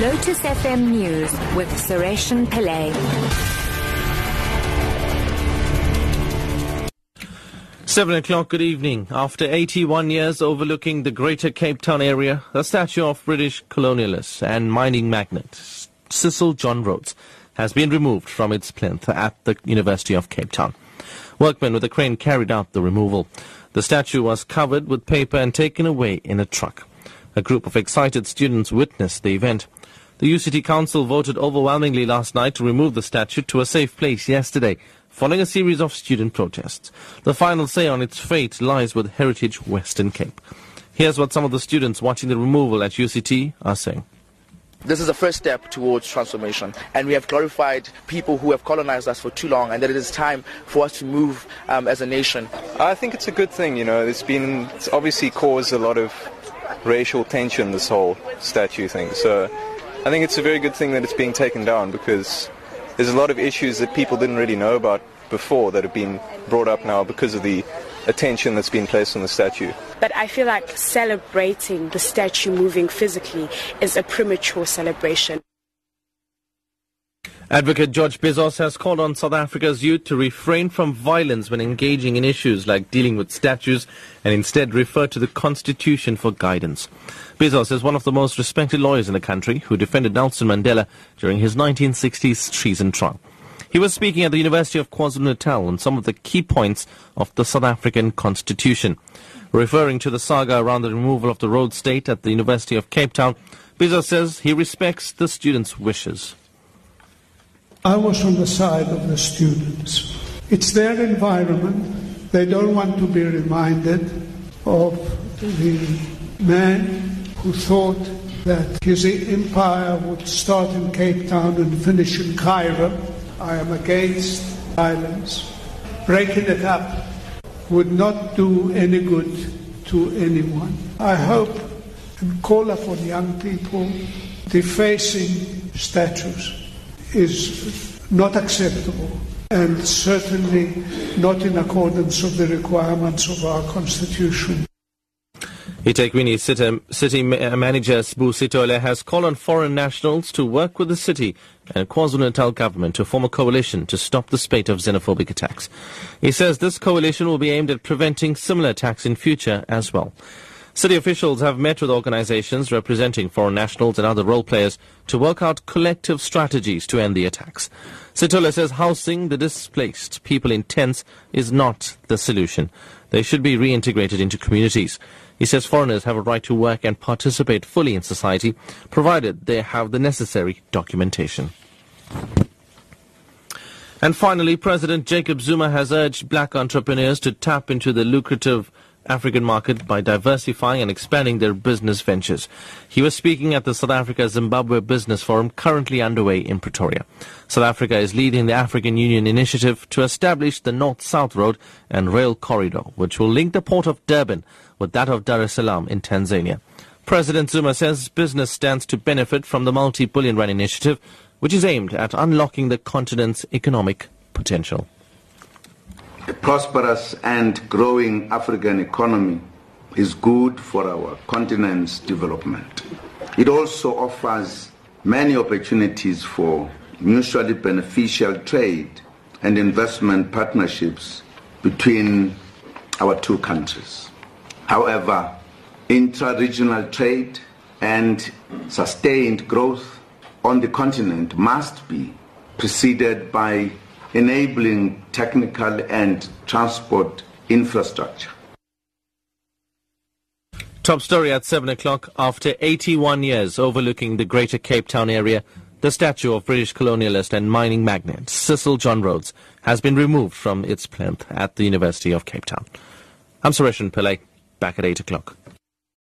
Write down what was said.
Lotus FM News with Sureshan Pillay. Seven o'clock, good evening. After 81 years overlooking the greater Cape Town area, the statue of British colonialist and mining magnate Cecil John Rhodes has been removed from its plinth at the University of Cape Town. Workmen with a crane carried out the removal. The statue was covered with paper and taken away in a truck. A group of excited students witnessed the event. The UCT Council voted overwhelmingly last night to remove the statue to a safe place yesterday, following a series of student protests. The final say on its fate lies with Heritage Western Cape. Here's what some of the students watching the removal at UCT are saying. This is the first step towards transformation, and we have glorified people who have colonized us for too long, and that it is time for us to move um, as a nation. I think it's a good thing, you know. It's been it's obviously caused a lot of racial tension, this whole statue thing. So I think it's a very good thing that it's being taken down because there's a lot of issues that people didn't really know about before that have been brought up now because of the attention that's been placed on the statue. But I feel like celebrating the statue moving physically is a premature celebration. Advocate George Bizos has called on South Africa's youth to refrain from violence when engaging in issues like dealing with statues and instead refer to the Constitution for guidance. Bizos is one of the most respected lawyers in the country who defended Nelson Mandela during his 1960s treason trial. He was speaking at the University of KwaZulu-Natal on some of the key points of the South African Constitution. Referring to the saga around the removal of the Rhodes State at the University of Cape Town, Bizos says he respects the students' wishes. I was on the side of the students. It's their environment. They don't want to be reminded of the man who thought that his empire would start in Cape Town and finish in Cairo. I am against violence. Breaking it up would not do any good to anyone. I hope and call upon young people defacing statues is not acceptable and certainly not in accordance with the requirements of our Constitution. eThekwini City, city Manager S'bu Sithole has called on foreign nationals to work with the city and KwaZulu-Natal government to form a coalition to stop the spate of xenophobic attacks. He says this coalition will be aimed at preventing similar attacks in future as well. City officials have met with organizations representing foreign nationals and other role players to work out collective strategies to end the attacks. Sithole says housing the displaced people in tents is not the solution. They should be reintegrated into communities. He says foreigners have a right to work and participate fully in society, provided they have the necessary documentation. And finally, President Jacob Zuma has urged black entrepreneurs to tap into the lucrative African market by diversifying and expanding their business ventures. He was speaking at the South Africa Zimbabwe Business Forum currently underway in Pretoria. South Africa is leading the African Union initiative to establish the North-South Road and Rail Corridor, which will link the port of Durban with that of Dar es Salaam in Tanzania. President Zuma says business stands to benefit from the multi-billion rand initiative, which is aimed at unlocking the continent's economic potential. A prosperous and growing African economy is good for our continent's development. It also offers many opportunities for mutually beneficial trade and investment partnerships between our two countries. However, intra-regional trade and sustained growth on the continent must be preceded by enabling technical and transport infrastructure. Top story at 7 o'clock. After 81 years overlooking the greater Cape Town area, the statue of British colonialist and mining magnate Cecil John Rhodes has been removed from its plinth at the University of Cape Town. I'm Sureshan Pillay, back at 8 o'clock.